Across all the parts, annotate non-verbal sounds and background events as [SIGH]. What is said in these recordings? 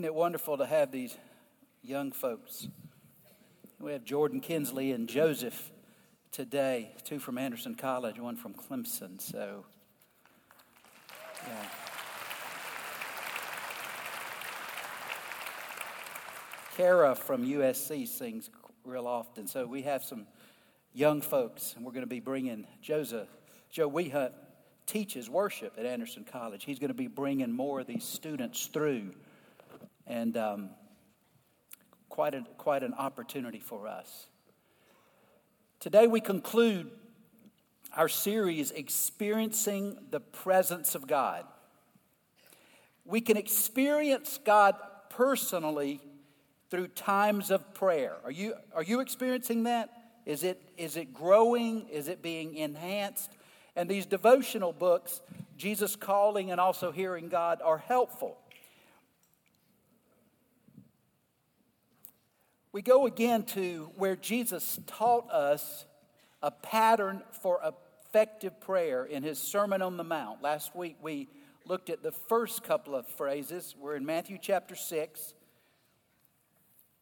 Isn't it wonderful to have these young folks? We have Jordan Kinsley and Joseph today, two from Anderson College, one from Clemson. So, yeah. Kara from USC sings real often. So we have some young folks, and we're going to be bringing Joseph, Joe Wehunt teaches worship at Anderson College. He's going to be bringing more of these students through, and um, quite, a, quite an opportunity for us. Today we conclude our series, Experiencing the Presence of God. We can experience God personally through times of prayer. Are you, are you experiencing that? Is it, is it growing? Is it being enhanced? And these devotional books, Jesus Calling and also Hearing God, are helpful. We go again to where Jesus taught us a pattern for effective prayer in his Sermon on the Mount. Last week we looked at the first couple of phrases. We're in Matthew chapter 6.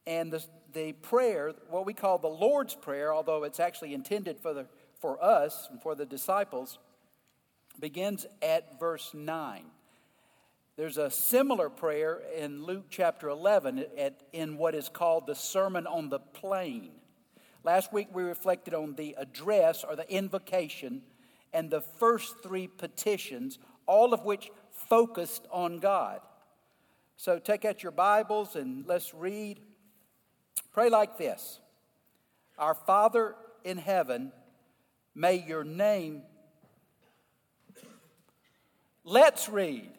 And the, the prayer, what we call the Lord's Prayer, although it's actually intended for, the, for us and for the disciples, begins at verse 9. There's a similar prayer in Luke chapter 11 at, in what is called the Sermon on the Plain. Last week we reflected on the address or the invocation and the first three petitions, all of which focused on God. So take out your Bibles and let's read Pray like this Our Father in heaven, may your name. Let's read.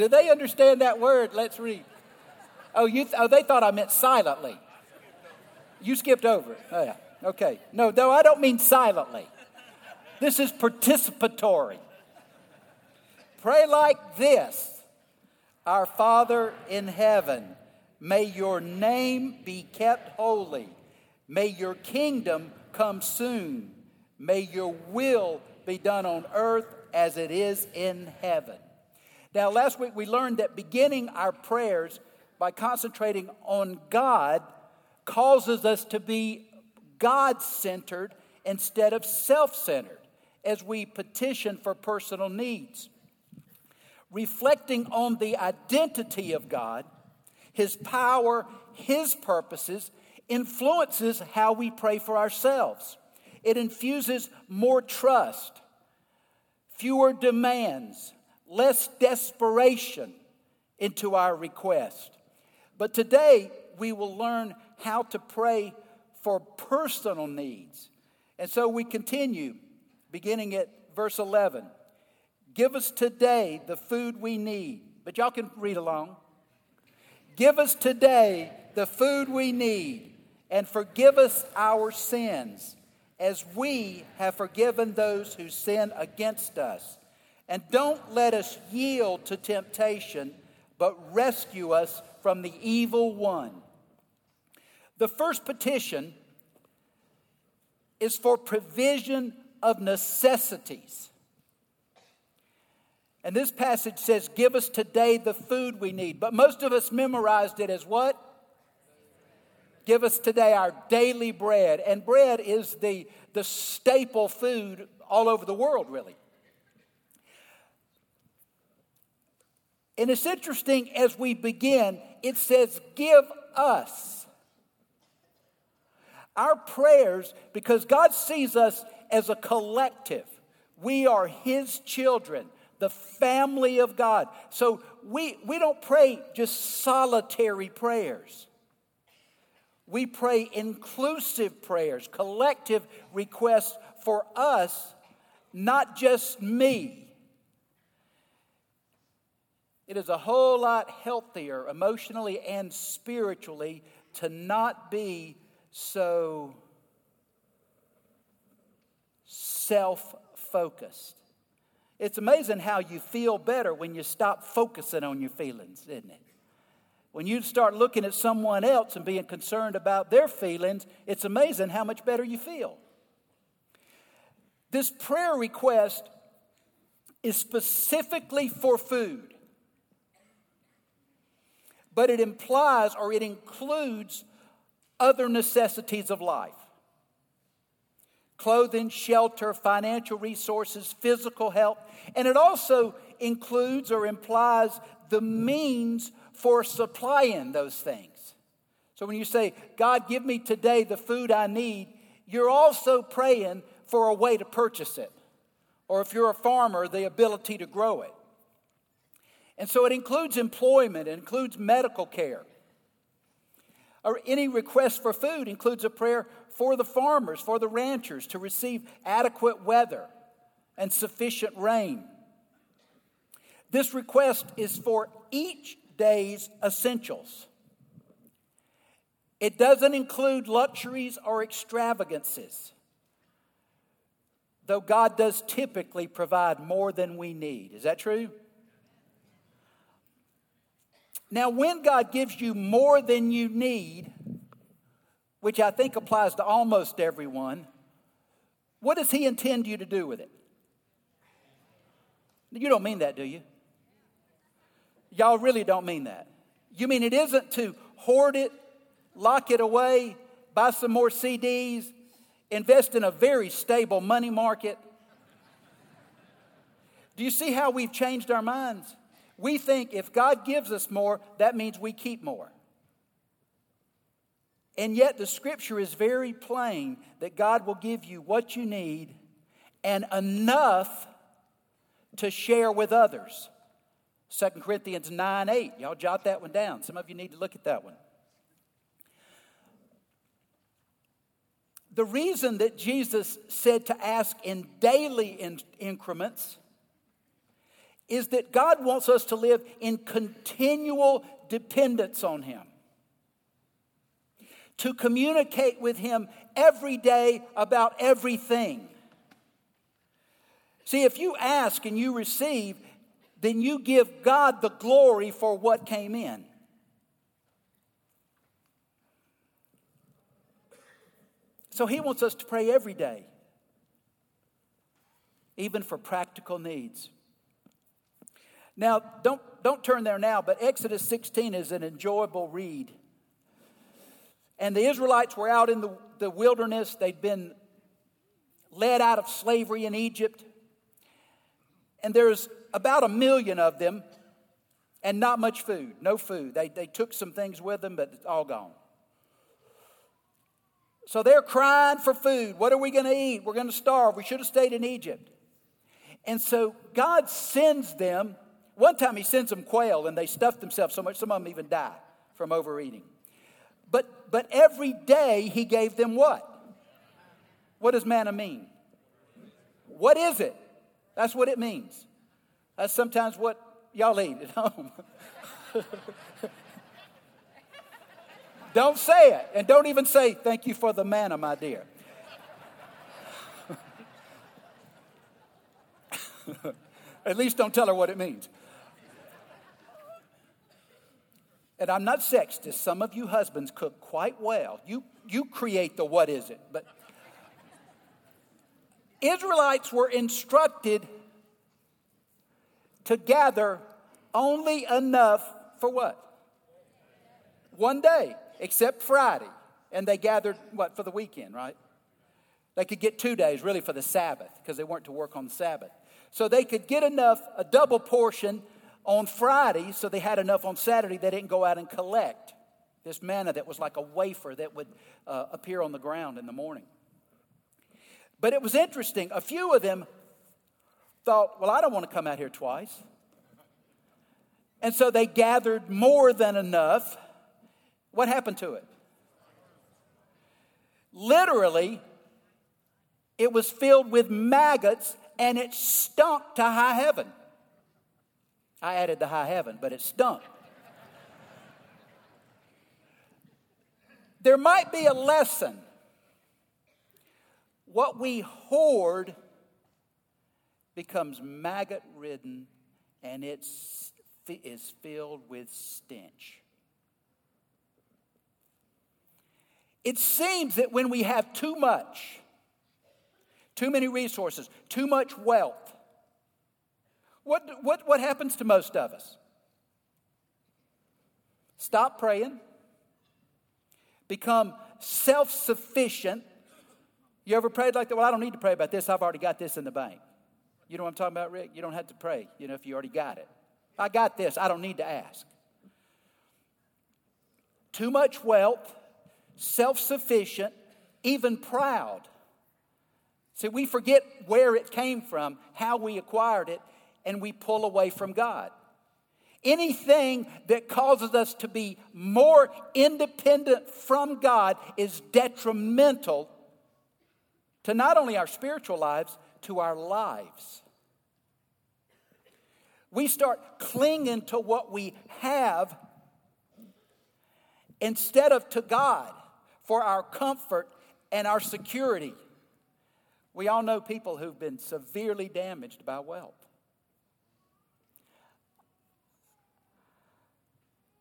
Do they understand that word? Let's read. Oh, you th- oh, they thought I meant silently. You skipped over it. Oh, yeah. Okay. No, no, I don't mean silently. This is participatory. Pray like this our Father in heaven, may your name be kept holy. May your kingdom come soon. May your will be done on earth as it is in heaven. Now, last week we learned that beginning our prayers by concentrating on God causes us to be God centered instead of self centered as we petition for personal needs reflecting on the identity of God, His power, His purposes, influences how we pray for ourselves. It infuses more trust, fewer demands, less desperation into our request. But today, we will learn how to pray for personal needs. And so we continue, beginning at verse 11. Give us today the food we need. But y'all can read along. Give us today the food we need and forgive us our sins as we have forgiven those who sin against us. And don't let us yield to temptation, but rescue us from the evil one. The first petition is for provision of necessities. And this passage says, Give us today the food we need. But most of us memorized it as what? Give us today our daily bread. And bread is the, the staple food all over the world, really. And it's interesting as we begin, it says, Give us. Our prayers, because God sees us as a collective, we are His children the family of God. So we, we don't pray just solitary prayers. We pray inclusive prayers, collective requests for us, not just me. It is a whole lot healthier emotionally and spiritually to not be so self focused. It's amazing how you feel better when you stop focusing on your feelings, isn't it? When you start looking at someone else and being concerned about their feelings, it's amazing how much better you feel. This prayer request is specifically for food, but it implies or it includes other necessities of life clothing, shelter, financial resources, physical help, and it also includes or implies the means for supplying those things. So when you say, God, give me today the food I need, you're also praying for a way to purchase it. Or if you're a farmer, the ability to grow it. And so it includes employment, it includes medical care. Or any request for food includes a prayer for the farmers, for the ranchers to receive adequate weather and sufficient rain. This request is for each day's essentials. It doesn't include luxuries or extravagances, though God does typically provide more than we need. Is that true? Now, when God gives you more than you need, which I think applies to almost everyone, what does He intend you to do with it? You don't mean that, do you? Y'all really don't mean that. You mean it isn't to hoard it, lock it away, buy some more CDs, invest in a very stable money market? Do you see how we've changed our minds? We think if God gives us more, that means we keep more. And yet, the scripture is very plain that God will give you what you need and enough to share with others. 2 Corinthians 9 8. Y'all jot that one down. Some of you need to look at that one. The reason that Jesus said to ask in daily increments is that God wants us to live in continual dependence on Him, to communicate with Him every day about everything. See, if you ask and you receive, then you give God the glory for what came in. So he wants us to pray every day, even for practical needs. Now, don't, don't turn there now, but Exodus 16 is an enjoyable read. And the Israelites were out in the, the wilderness. They'd been led out of slavery in Egypt. And there's about a million of them and not much food, no food. They, they took some things with them, but it's all gone. So they're crying for food. What are we going to eat? We're going to starve. We should have stayed in Egypt. And so God sends them. One time He sends them quail, and they stuff themselves so much, some of them even die from overeating. But, but every day He gave them what? What does manna mean? What is it? That's what it means. That's sometimes what y'all eat at home. [LAUGHS] don't say it. And don't even say, Thank you for the manna, my dear. [LAUGHS] at least don't tell her what it means. And I'm not sexist. Some of you husbands cook quite well. You, you create the what is it. But Israelites were instructed to gather only enough for what? One day, except Friday. And they gathered, what, for the weekend, right? They could get two days, really, for the Sabbath, because they weren't to work on the Sabbath. So they could get enough, a double portion on Friday, so they had enough on Saturday. They didn't go out and collect this manna that was like a wafer that would uh, appear on the ground in the morning. But it was interesting. A few of them thought, well, I don't want to come out here twice. And so they gathered more than enough. What happened to it? Literally, it was filled with maggots and it stunk to high heaven. I added the high heaven, but it stunk. there might be a lesson. What we hoard becomes maggot ridden and it is filled with stench. It seems that when we have too much, too many resources, too much wealth, What, what, what happens to most of us? Stop praying, become self sufficient. You ever prayed like that? Well, I don't need to pray about this. I've already got this in the bank. You know what I'm talking about, Rick? You don't have to pray, you know, if you already got it. I got this. I don't need to ask. Too much wealth, self sufficient, even proud. See, we forget where it came from, how we acquired it, and we pull away from God. Anything that causes us to be more independent from God is detrimental to not only our spiritual lives, to our lives. We start clinging to what we have instead of to God for our comfort and our security. We all know people who've been severely damaged by wealth.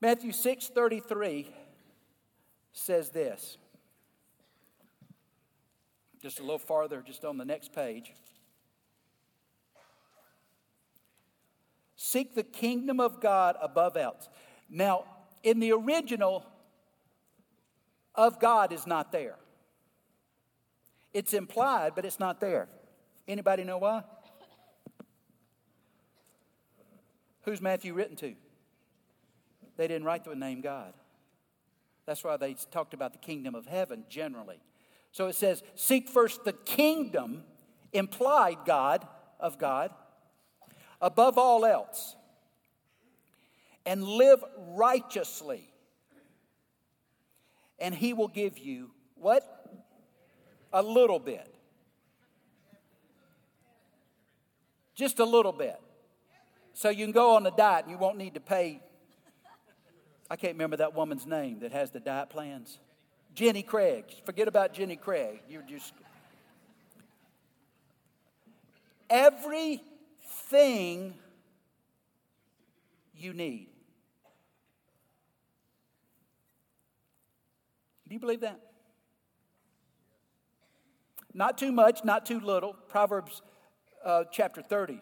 Matthew 6:33 says this. Just a little farther, just on the next page. Seek the kingdom of God above else. Now, in the original, of God is not there. It's implied, but it's not there. Anybody know why? Who's Matthew written to? They didn't write the name God. That's why they talked about the kingdom of heaven generally. So it says, Seek first the kingdom, implied God, of God, above all else, and live righteously. And He will give you what? A little bit. Just a little bit. So you can go on a diet and you won't need to pay I can't remember that woman's name that has the diet plans. Jenny Craig. Forget about Jenny Craig. You're just. Everything you need. Do you believe that? Not too much, not too little. Proverbs uh, chapter 30,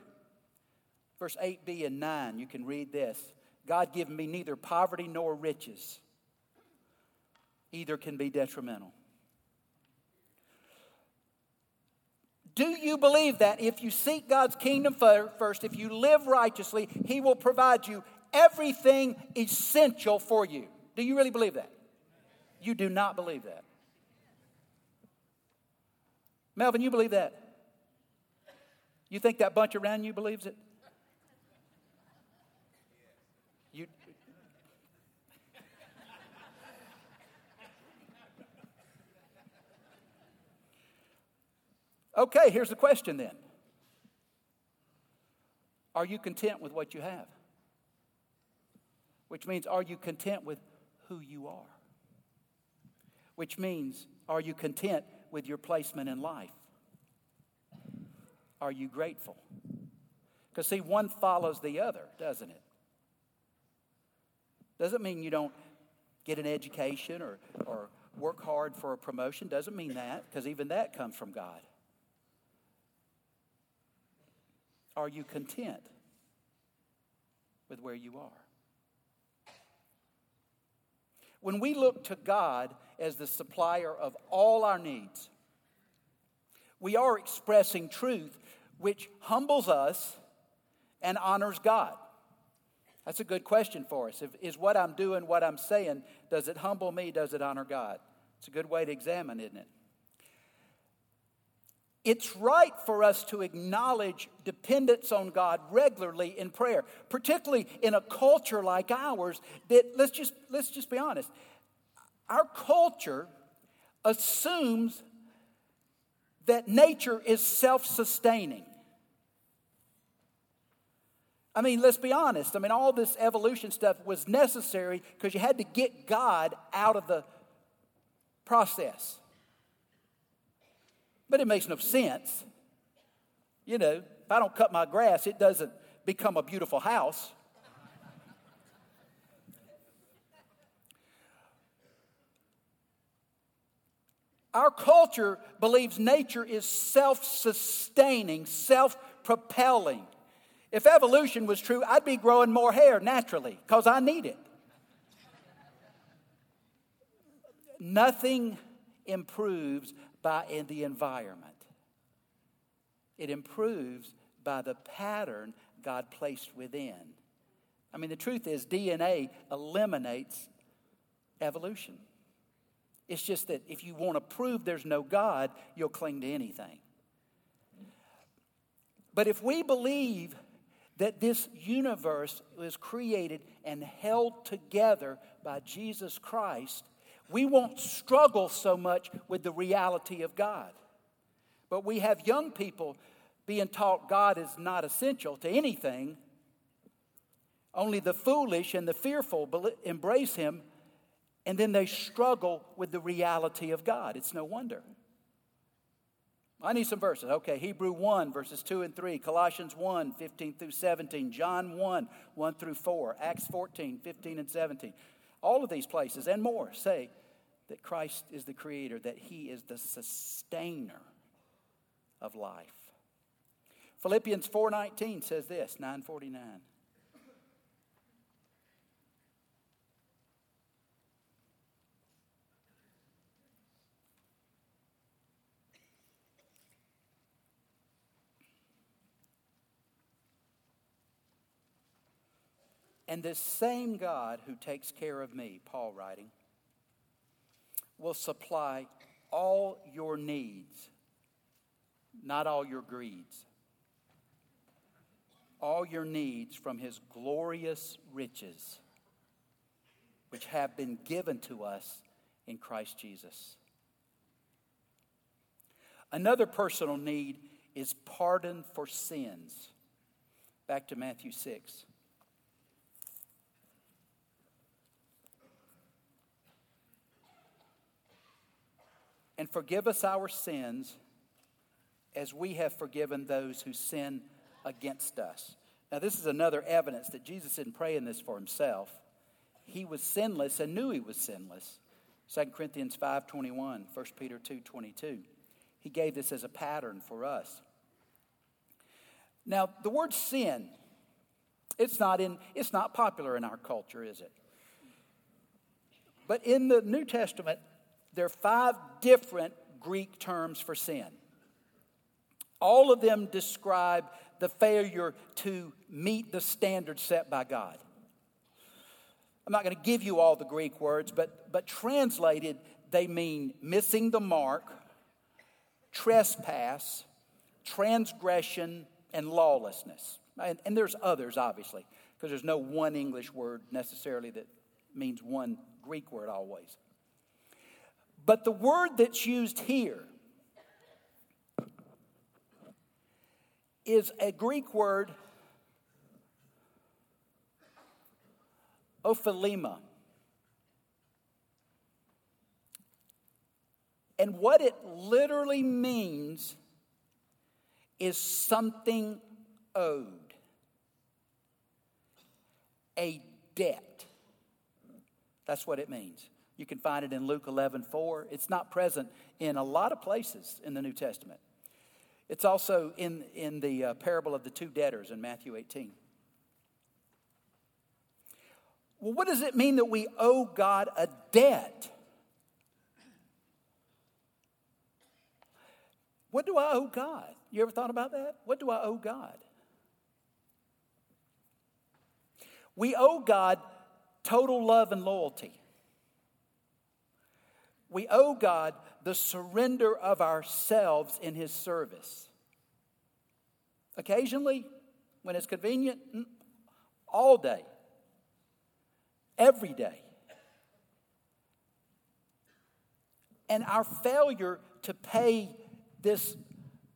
verse 8b and 9. You can read this. God given me neither poverty nor riches. Either can be detrimental. Do you believe that if you seek God's kingdom first, if you live righteously, He will provide you everything essential for you? Do you really believe that? You do not believe that. Melvin, you believe that? You think that bunch around you believes it? Okay, here's the question then Are you content with what you have? Which means, are you content with who you are? Which means, are you content with your placement in life? Are you grateful? Because, see, one follows the other, doesn't it? Doesn't mean you don't get an education or, or work hard for a promotion. Doesn't mean that, because even that comes from God. Are you content with where you are? When we look to God as the supplier of all our needs, we are expressing truth which humbles us and honors God. That's a good question for us. If, is what I'm doing, what I'm saying, does it humble me? Does it honor God? It's a good way to examine, isn't it? It's right for us to acknowledge dependence on God regularly in prayer, particularly in a culture like ours that let's just let's just be honest. Our culture assumes that nature is self-sustaining. I mean, let's be honest. I mean, all this evolution stuff was necessary because you had to get God out of the process. But it makes no sense. You know, if I don't cut my grass, it doesn't become a beautiful house. Our culture believes nature is self sustaining, self propelling. If evolution was true, I'd be growing more hair naturally because I need it. Nothing improves by in the environment. It improves by the pattern God placed within. I mean, the truth is, DNA eliminates evolution. It's just that if you want to prove there's no God, you'll cling to anything. But if we believe that this universe was created and held together by Jesus Christ, we won't struggle so much with the reality of God. But we have young people being taught God is not essential to anything. Only the foolish and the fearful embrace Him, and then they struggle with the reality of God. It's no wonder. I need some verses. Okay, Hebrew 1, verses 2 and 3, Colossians 1, 15 through 17, John 1, 1 through 4, Acts 14, 15 and 17. All of these places and more say that Christ is the creator, that he is the sustainer of life. Philippians 4:19 says this, 949. And this same God who takes care of me, Paul writing, will supply all your needs, not all your greeds. All your needs from his glorious riches, which have been given to us in Christ Jesus. Another personal need is pardon for sins. Back to Matthew 6. And forgive us our sins as we have forgiven those who sin against us. Now, this is another evidence that Jesus didn't pray in this for himself. He was sinless and knew he was sinless. 2 Corinthians 5.21, 1 Peter 2.22. He gave this as a pattern for us. Now, the word sin, it's not, in, it's not popular in our culture, is it? But in the New Testament, there are five different Greek terms for sin. All of them describe the failure to meet the standard set by God. I'm not going to give you all the Greek words, but, but translated, they mean missing the mark, trespass, transgression, and lawlessness. And, and there's others, obviously, because there's no one English word necessarily that means one Greek word always. But the word that's used here is a Greek word, opheilema. And what it literally means is something owed, a debt. That's what it means. You can find it in Luke 11 4. It's not present in a lot of places in the New Testament. It's also in, in the uh, parable of the two debtors in Matthew 18. Well, what does it mean that we owe God a debt? What do I owe God? You ever thought about that? What do I owe God? We owe God total love and loyalty. We owe God the surrender of ourselves in His service. Occasionally, when it's convenient, mm, all day, every day. And our failure to pay this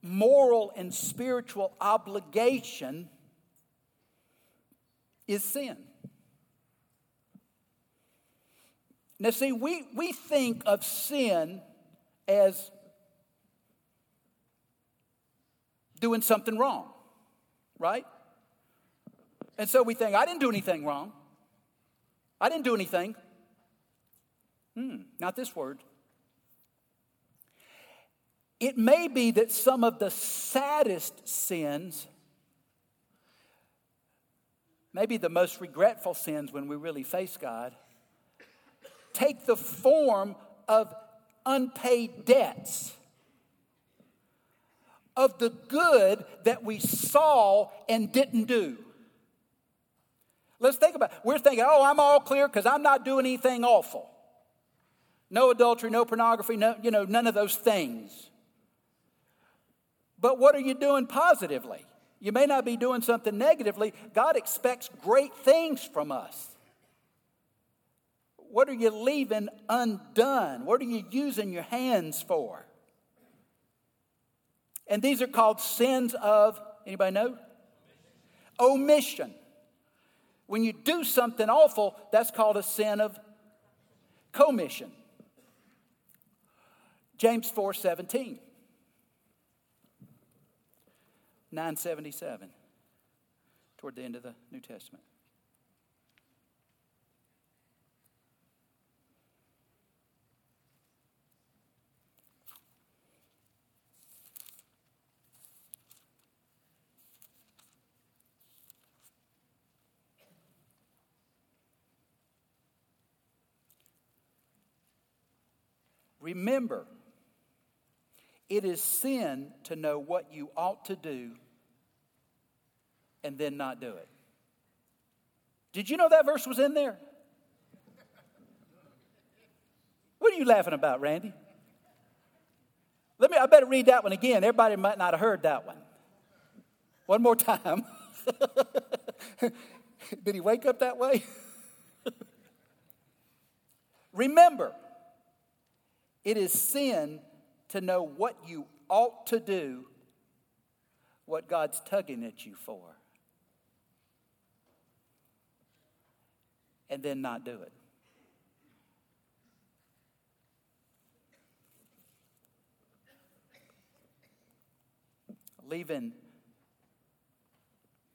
moral and spiritual obligation is sin. Now, see, we, we think of sin as doing something wrong, right? And so we think, I didn't do anything wrong. I didn't do anything. Hmm, not this word. It may be that some of the saddest sins maybe the most regretful sins when we really face God, take the form of unpaid debts, of the good that we saw and didn't do. Let's think about it. We're thinking, oh, I'm all clear because I'm not doing anything awful. No adultery, no pornography, no, you know, none of those things. But what are you doing positively? You may not be doing something negatively. God expects great things from us. What are you leaving undone? What are you using your hands for? And these are called sins of, anybody know? Omission. When you do something awful, that's called a sin of commission. James 4 17. 977, toward the end of the New Testament. Remember, it is sin to know what you ought to do and then not do it. Did you know that verse was in there? What are you laughing about, Randy? Let me I better read that one again. Everybody might not have heard that one. One more time. [LAUGHS] Did he wake up that way? [LAUGHS] Remember, it is sin to know what you ought to do, what God's tugging at you for, and then not do it. Leaving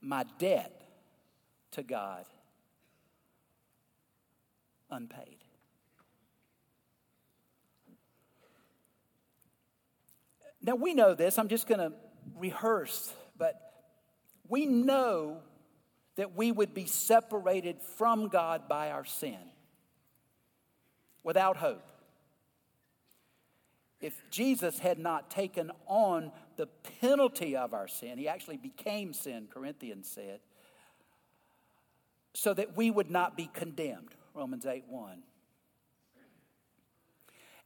my debt to God unpaid. Now, we know this. I'm just going to rehearse, but we know that we would be separated from God by our sin without hope. If Jesus had not taken on the penalty of our sin, he actually became sin, Corinthians said, so that we would not be condemned, Romans 8 1.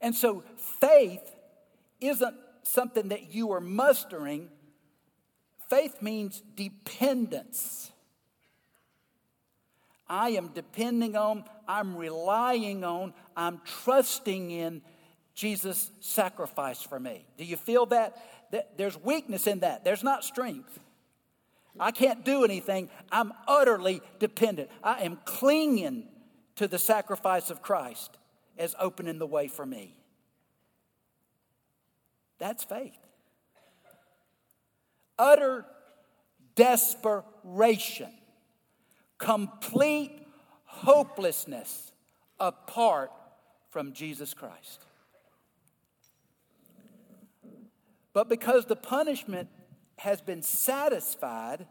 And so faith isn't something that you are mustering. Faith means dependence. I am depending on, I'm relying on, I'm trusting in Jesus' sacrifice for me. Do you feel that? There's weakness in that, there's not strength. I can't do anything. I'm utterly dependent. I am clinging to the sacrifice of Christ as opening the way for me. That's faith. Utter desperation, complete hopelessness apart from Jesus Christ. But because the punishment has been satisfied,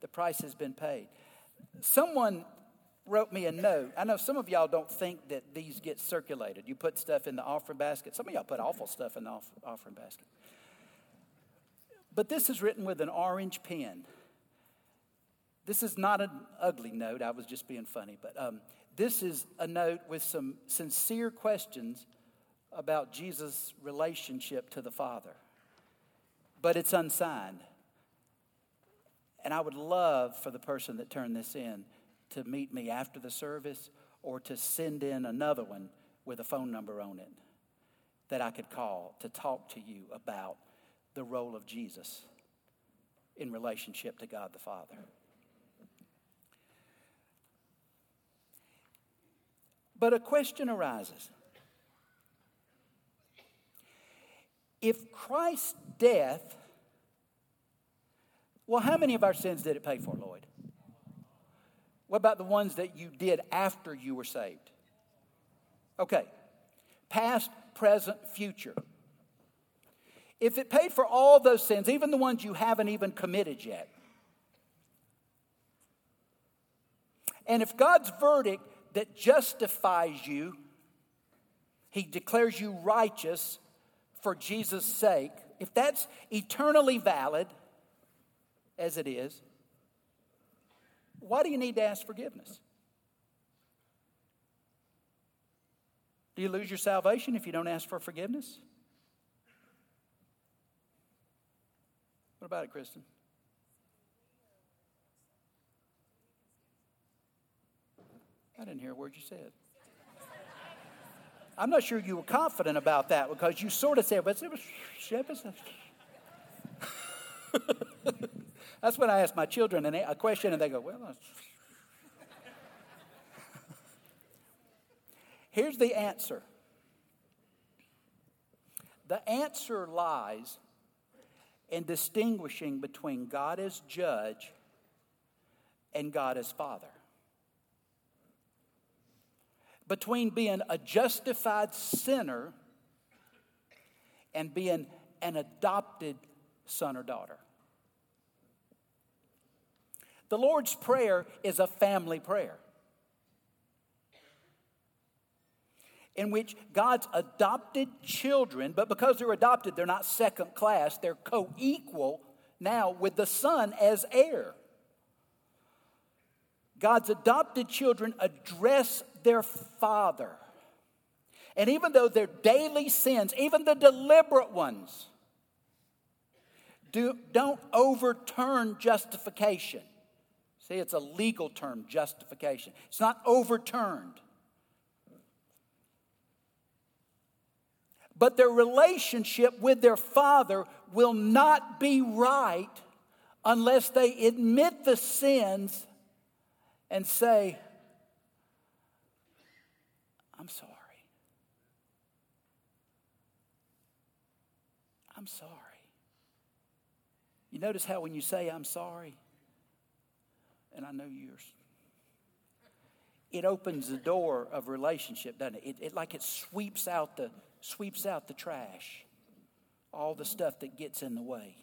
the price has been paid. Someone wrote me a note. I know some of y'all don't think that these get circulated. You put stuff in the offering basket. Some of y'all put awful stuff in the offering basket. But this is written with an orange pen. This is not an ugly note. I was just being funny. But um, this is a note with some sincere questions about Jesus' relationship to the Father. But it's unsigned. And I would love for the person that turned this in to meet me after the service or to send in another one with a phone number on it that I could call to talk to you about the role of Jesus in relationship to God the Father. But a question arises. If Christ's death, well, how many of our sins did it pay for, Lloyd? What about the ones that you did after you were saved? Okay, past, present, future. If it paid for all those sins, even the ones you haven't even committed yet, and if God's verdict that justifies you, he declares you righteous for Jesus' sake, if that's eternally valid, as it is, why do you need to ask forgiveness? Do you lose your salvation if you don't ask for forgiveness? What about it, Kristen? I didn't hear a word you said. I'm not sure you were confident about that because you sort of said, but it was, [LAUGHS] That's when I ask my children a question and they go, well, [LAUGHS] Here's the answer the answer lies in distinguishing between God as judge and God as father. Between being a justified sinner and being an adopted son or daughter. The Lord's Prayer is a family prayer. in which God's adopted children, but because they're adopted, they're not second class, they're co equal now with the Son as heir. God's adopted children address their Father. And even though their daily sins, even the deliberate ones, do, don't overturn justification. See, it's a legal term, justification. It's not overturned. but their relationship with their father will not be right unless they admit the sins and say, I'm sorry. I'm sorry. You notice how when you say, I'm sorry, and I know yours, it opens the door of relationship, doesn't it? It, it like it sweeps out the sweeps out the trash, all the stuff that gets in the way.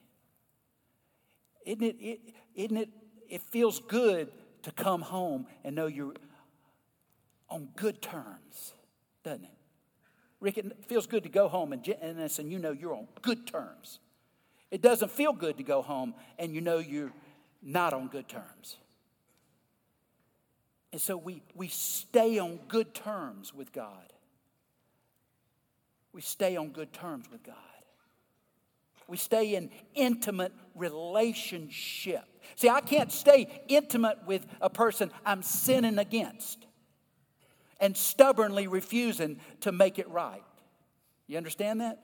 Isn't it, it, isn't it, it feels good to come home and know you're on good terms, doesn't it? Rick, it feels good to go home and, and you know you're on good terms. It doesn't feel good to go home and you know you're not on good terms. And so we, we stay on good terms with God we stay on good terms with God. We stay in intimate relationship. See, I can't stay intimate with a person I'm sinning against and stubbornly refusing to make it right. You understand that?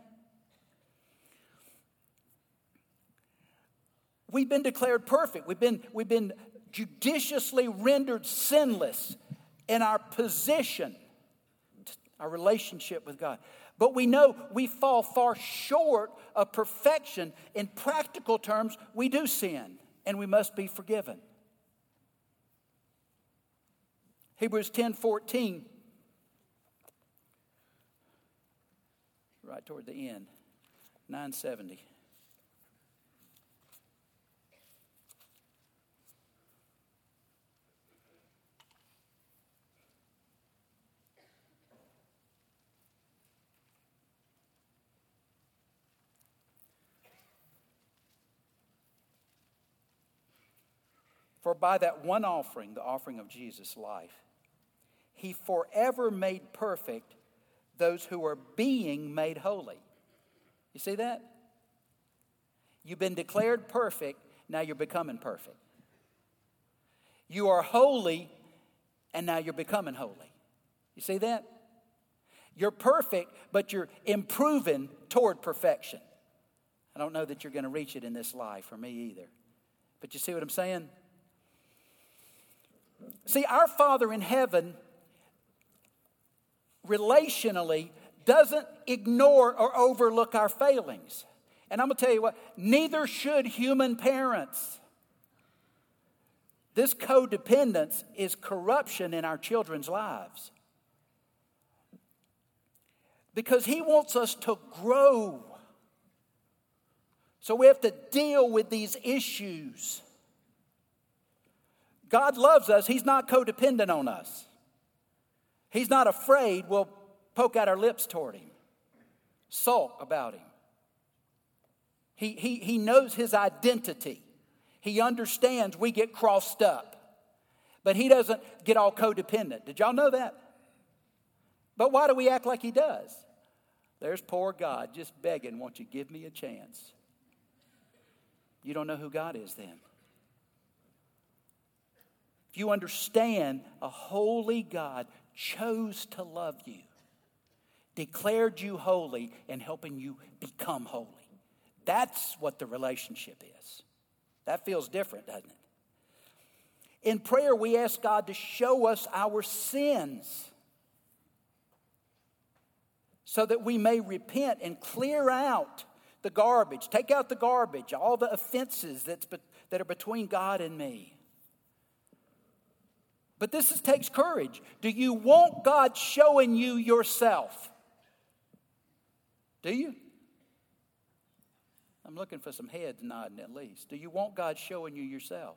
We've been declared perfect. We've been, we've been judiciously rendered sinless in our position, our relationship with God. But we know we fall far short of perfection. In practical terms, we do sin and we must be forgiven. Hebrews 10 14, right toward the end, 970. For by that one offering, the offering of Jesus' life, he forever made perfect those who are being made holy. You see that? You've been declared perfect, now you're becoming perfect. You are holy, and now you're becoming holy. You see that? You're perfect, but you're improving toward perfection. I don't know that you're going to reach it in this life, for me either. But you see what I'm saying? See, our Father in heaven relationally doesn't ignore or overlook our failings. And I'm going to tell you what, neither should human parents. This codependence is corruption in our children's lives. Because he wants us to grow. So we have to deal with these issues. God loves us, He's not codependent on us. He's not afraid we'll poke out our lips toward Him, sulk about Him. He, he, he knows His identity. He understands we get crossed up, but He doesn't get all codependent. Did y'all know that? But why do we act like He does? There's poor God just begging, Won't you give me a chance? You don't know who God is then. If you understand a holy God chose to love you, declared you holy, and helping you become holy. That's what the relationship is. That feels different, doesn't it? In prayer, we ask God to show us our sins so that we may repent and clear out the garbage, take out the garbage, all the offenses that's be, that are between God and me. But this is, takes courage. Do you want God showing you yourself? Do you? I'm looking for some heads nodding at least. Do you want God showing you yourself?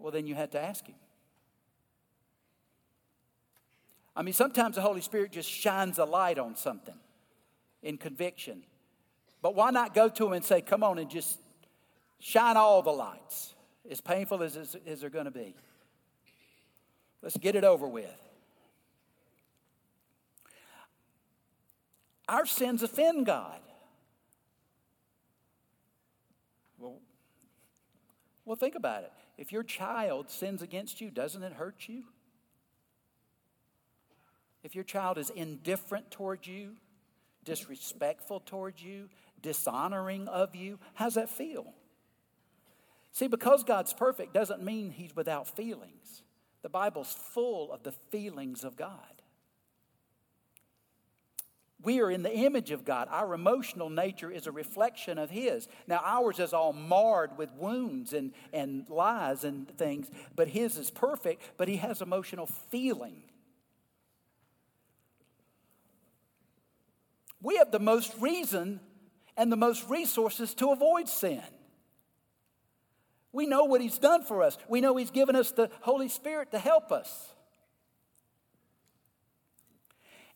Well, then you have to ask Him. I mean, sometimes the Holy Spirit just shines a light on something in conviction. But why not go to Him and say, Come on and just shine all the lights, as painful as, as they're going to be? Let's get it over with. Our sins offend God. Well, well, think about it. If your child sins against you, doesn't it hurt you? If your child is indifferent towards you, disrespectful towards you, dishonoring of you, how's that feel? See, because God's perfect doesn't mean he's without feelings. The Bible's full of the feelings of God. We are in the image of God. Our emotional nature is a reflection of His. Now, ours is all marred with wounds and, and lies and things, but His is perfect, but He has emotional feeling. We have the most reason and the most resources to avoid sin. We know what He's done for us. We know He's given us the Holy Spirit to help us.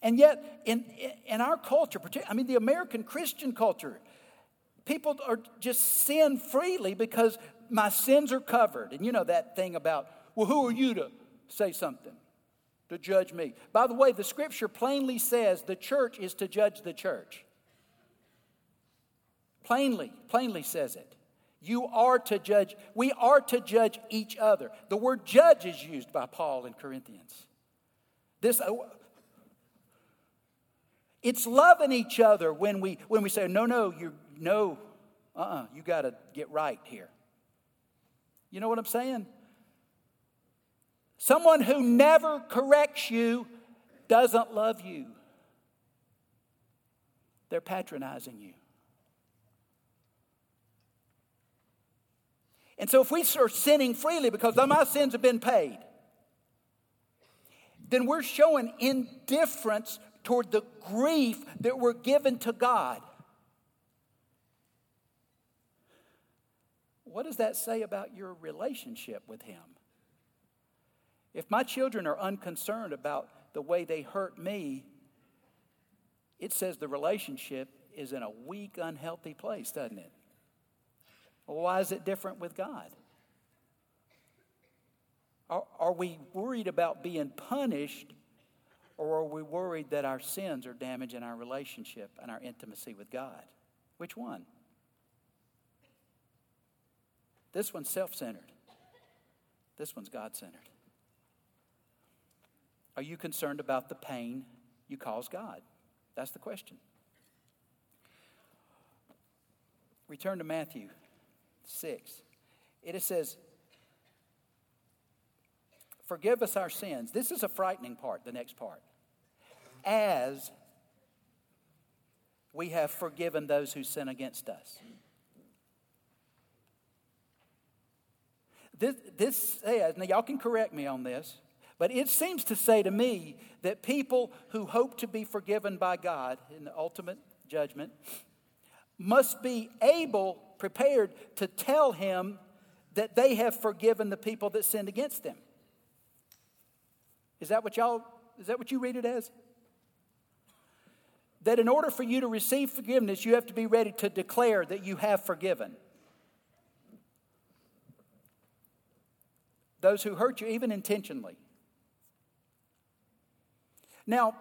And yet, in, in our culture, I mean, the American Christian culture, people are just sin freely because my sins are covered. And you know that thing about, well, who are you to say something, to judge me? By the way, the scripture plainly says the church is to judge the church. Plainly, plainly says it. You are to judge, we are to judge each other. The word judge is used by Paul in Corinthians. This, uh, it's loving each other when we, when we say, no, no, you no, uh-uh, you got to get right here. You know what I'm saying? Someone who never corrects you doesn't love you. They're patronizing you. And so if we are sinning freely because my sins have been paid, then we're showing indifference toward the grief that we're given to God. What does that say about your relationship with Him? If my children are unconcerned about the way they hurt me, it says the relationship is in a weak, unhealthy place, doesn't it? Well, why is it different with God? Are, are we worried about being punished, or are we worried that our sins are damaging our relationship and our intimacy with God? Which one? This one's self centered, this one's God centered. Are you concerned about the pain you cause God? That's the question. Return to Matthew 6. It says, Forgive us our sins. This is a frightening part, the next part. As we have forgiven those who sin against us. This, this says, now y'all can correct me on this, but it seems to say to me that people who hope to be forgiven by God in the ultimate judgment must be able, prepared to tell him that they have forgiven the people that sinned against them. Is that what y'all, is that what you read it as? That in order for you to receive forgiveness, you have to be ready to declare that you have forgiven. Those who hurt you, even intentionally. Now,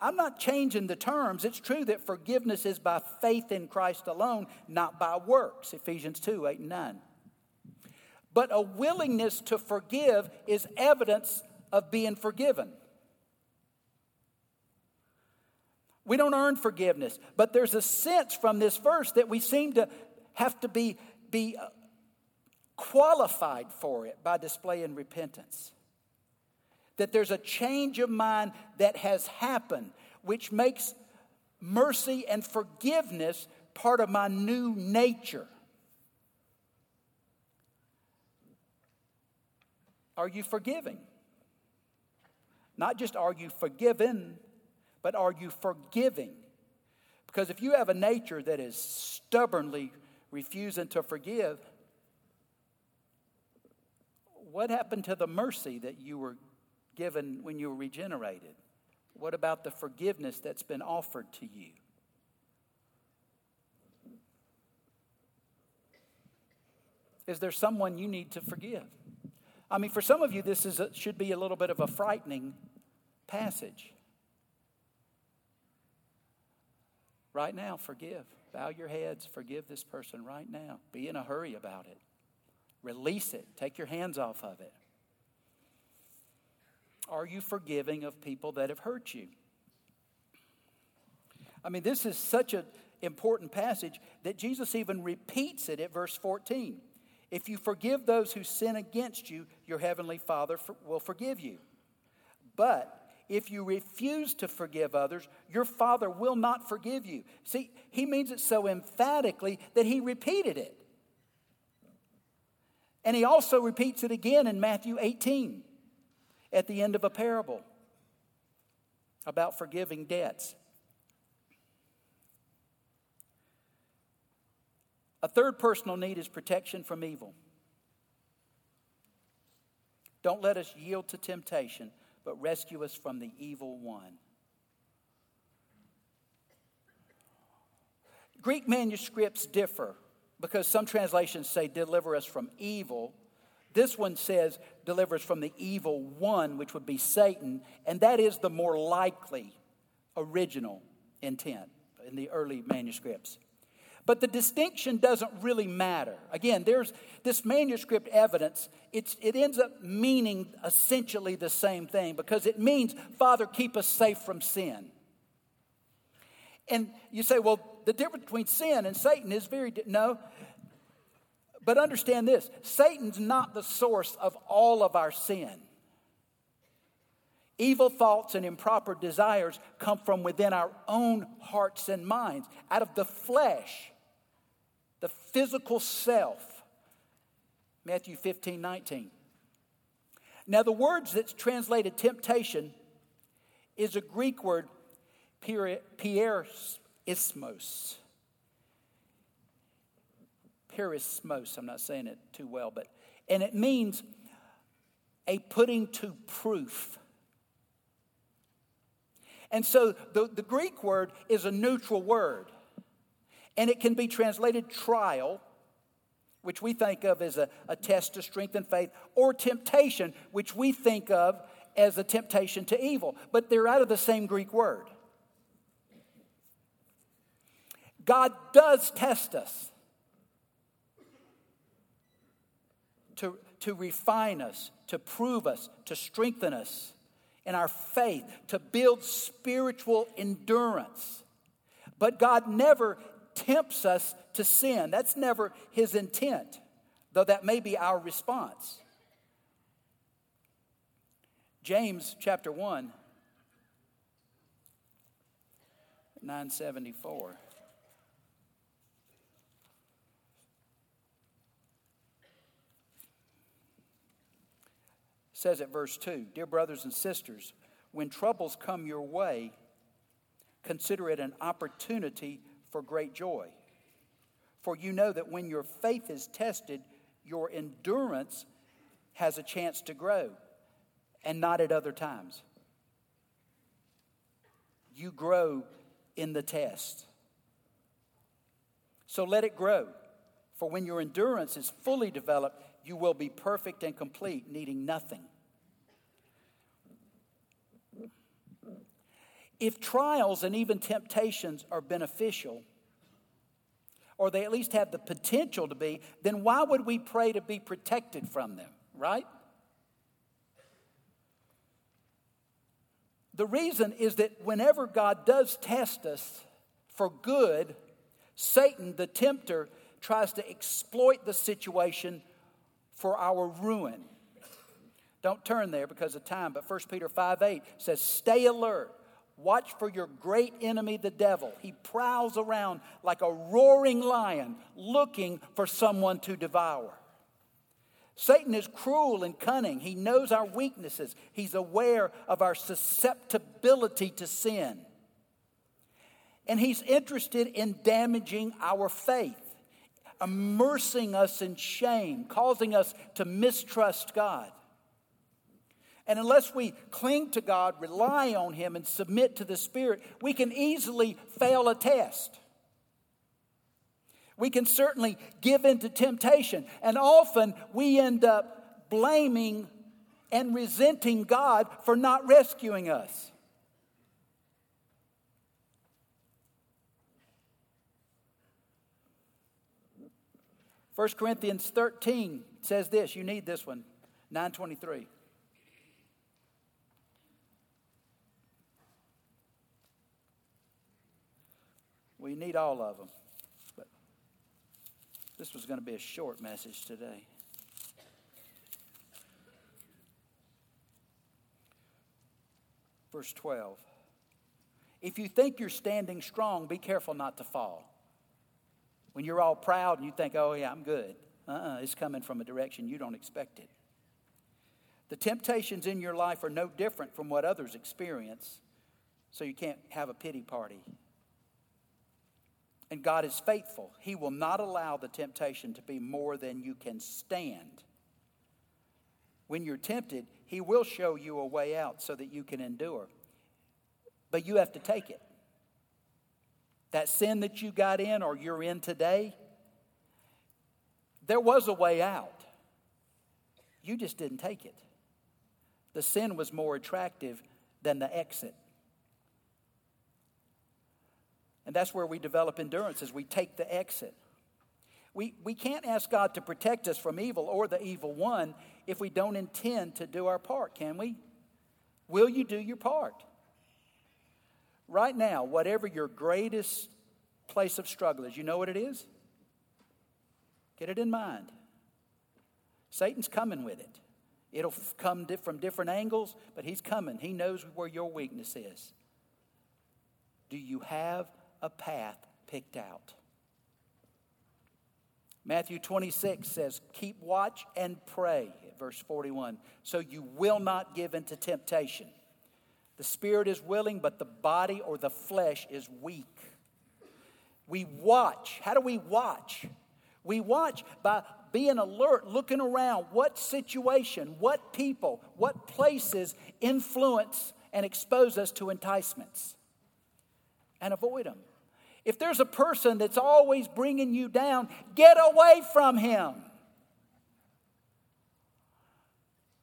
I'm not changing the terms. It's true that forgiveness is by faith in Christ alone, not by works. Ephesians 2 8 and 9. But a willingness to forgive is evidence of being forgiven. We don't earn forgiveness, but there's a sense from this verse that we seem to have to be, be qualified for it by displaying repentance that there's a change of mind that has happened, which makes mercy and forgiveness part of my new nature. Are you forgiving? Not just are you forgiven, but are you forgiving? Because if you have a nature that is stubbornly refusing to forgive, what happened to the mercy that you were given when you were regenerated? What about the forgiveness that's been offered to you? Is there someone you need to forgive? I mean, for some of you, this is a, should be a little bit of a frightening passage. Right now, forgive. Bow your heads, forgive this person right now. Be in a hurry about it. Release it, take your hands off of it. Are you forgiving of people that have hurt you? I mean, this is such an important passage that Jesus even repeats it at verse 14. If you forgive those who sin against you, your heavenly Father will forgive you. But if you refuse to forgive others, your Father will not forgive you. See, he means it so emphatically that he repeated it. And he also repeats it again in Matthew 18 at the end of a parable about forgiving debts. A third personal need is protection from evil. Don't let us yield to temptation, but rescue us from the evil one. Greek manuscripts differ because some translations say deliver us from evil, this one says, delivers from the evil one, which would be Satan, and that is the more likely original intent in the early manuscripts. But the distinction doesn't really matter. Again, there's this manuscript evidence, it ends up meaning essentially the same thing because it means, Father, keep us safe from sin. And you say, well, the difference between sin and Satan is very, no, but understand this Satan's not the source of all of our sin. Evil thoughts and improper desires come from within our own hearts and minds, out of the flesh, the physical self. Matthew 15, 19. Now, the words that's translated temptation is a Greek word, pierismos perismos. I'm not saying it too well, but, and it means a putting to proof. And so the, the Greek word is a neutral word, and it can be translated trial, which we think of as a, a test to strengthen faith, or temptation, which we think of as a temptation to evil. But they're out of the same Greek word. God does test us. To, to refine us, to prove us, to strengthen us in our faith, to build spiritual endurance. But God never tempts us to sin. That's never his intent, though that may be our response. James chapter 1, 974. Says at verse 2 Dear brothers and sisters, when troubles come your way, consider it an opportunity for great joy. For you know that when your faith is tested, your endurance has a chance to grow and not at other times. You grow in the test. So let it grow. For when your endurance is fully developed, you will be perfect and complete, needing nothing. If trials and even temptations are beneficial, or they at least have the potential to be, then why would we pray to be protected from them, right? The reason is that whenever God does test us for good, Satan, the tempter, tries to exploit the situation for our ruin. Don't turn there because of time, but 1 Peter 5 8 says, Stay alert. Watch for your great enemy, the devil. He prowls around like a roaring lion looking for someone to devour. Satan is cruel and cunning. He knows our weaknesses, he's aware of our susceptibility to sin. And he's interested in damaging our faith, immersing us in shame, causing us to mistrust God. And unless we cling to God, rely on Him, and submit to the Spirit, we can easily fail a test. We can certainly give in to temptation. And often we end up blaming and resenting God for not rescuing us. 1 Corinthians 13 says this. You need this one. 923. We need all of them. But this was going to be a short message today. Verse 12. If you think you're standing strong, be careful not to fall. When you're all proud and you think, oh, yeah, I'm good, uh uh-uh, uh it's coming from a direction you don't expect it. The temptations in your life are no different from what others experience, so you can't have a pity party. And God is faithful. He will not allow the temptation to be more than you can stand. When you're tempted, He will show you a way out so that you can endure. But you have to take it. That sin that you got in or you're in today, there was a way out. You just didn't take it. The sin was more attractive than the exit. And that's where we develop endurance as we take the exit. We, we can't ask God to protect us from evil or the evil one if we don't intend to do our part, can we? Will you do your part? Right now, whatever your greatest place of struggle is, you know what it is? Get it in mind. Satan's coming with it. It'll come from different angles, but he's coming. He knows where your weakness is. Do you have a path picked out? Matthew 26 says, Keep watch and pray, verse 41, so you will not give into temptation. The spirit is willing, but the body or the flesh is weak. We watch. How do we watch? We watch by being alert, looking around what situation, what people, what places influence and expose us to enticements and avoid them. If there's a person that's always bringing you down, get away from him.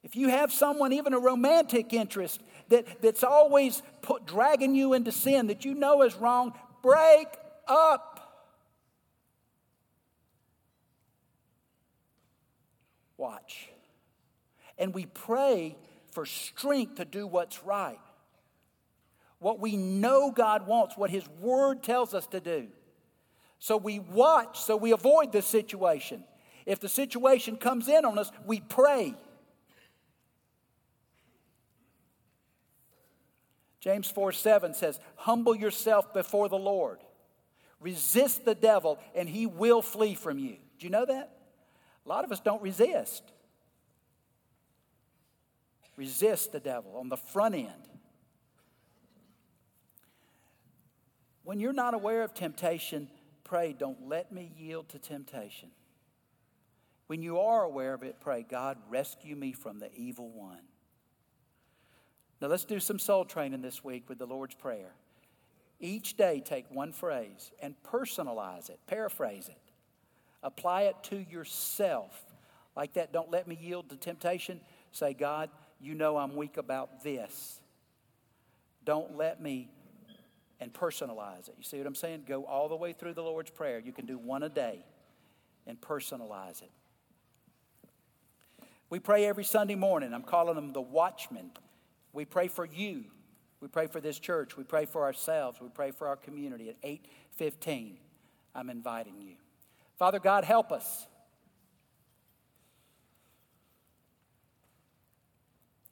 If you have someone, even a romantic interest, that, that's always put, dragging you into sin that you know is wrong, break up. Watch. And we pray for strength to do what's right. What we know God wants, what His Word tells us to do. So we watch, so we avoid the situation. If the situation comes in on us, we pray. James 4 7 says, Humble yourself before the Lord. Resist the devil, and he will flee from you. Do you know that? A lot of us don't resist. Resist the devil on the front end. When you're not aware of temptation, pray, don't let me yield to temptation. When you are aware of it, pray, God, rescue me from the evil one. Now let's do some soul training this week with the Lord's Prayer. Each day, take one phrase and personalize it, paraphrase it, apply it to yourself. Like that, don't let me yield to temptation. Say, God, you know I'm weak about this. Don't let me, and personalize it. You see what I'm saying? Go all the way through the Lord's Prayer. You can do one a day and personalize it. We pray every Sunday morning. I'm calling them the watchmen. We pray for you. We pray for this church. We pray for ourselves. We pray for our community at 8:15. I'm inviting you. Father God, help us.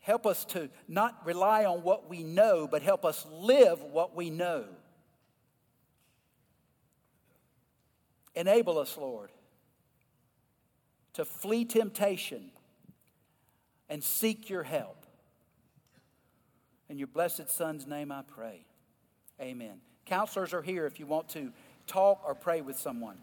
Help us to not rely on what we know, but help us live what we know. Enable us, Lord, to flee temptation and seek your help. In your blessed Son's name I pray. Amen. Counselors are here if you want to talk or pray with someone.